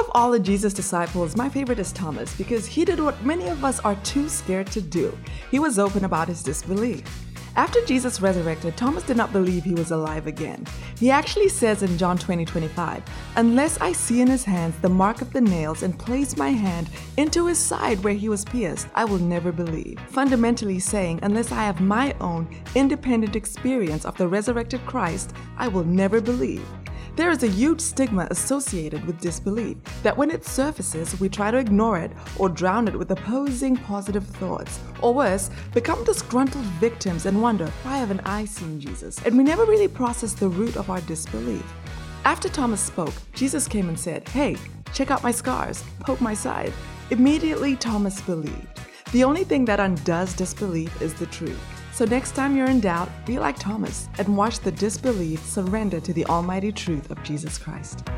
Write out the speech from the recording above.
of all of Jesus' disciples, my favorite is Thomas because he did what many of us are too scared to do. He was open about his disbelief. After Jesus resurrected, Thomas did not believe he was alive again. He actually says in John 20 25, Unless I see in his hands the mark of the nails and place my hand into his side where he was pierced, I will never believe. Fundamentally saying, Unless I have my own independent experience of the resurrected Christ, I will never believe. There is a huge stigma associated with disbelief that when it surfaces, we try to ignore it or drown it with opposing positive thoughts. Or worse, become disgruntled victims and wonder, why haven't I seen Jesus? And we never really process the root of our disbelief. After Thomas spoke, Jesus came and said, Hey, check out my scars, poke my side. Immediately, Thomas believed. The only thing that undoes disbelief is the truth. So next time you're in doubt, be like Thomas and watch the disbelief surrender to the almighty truth of Jesus Christ.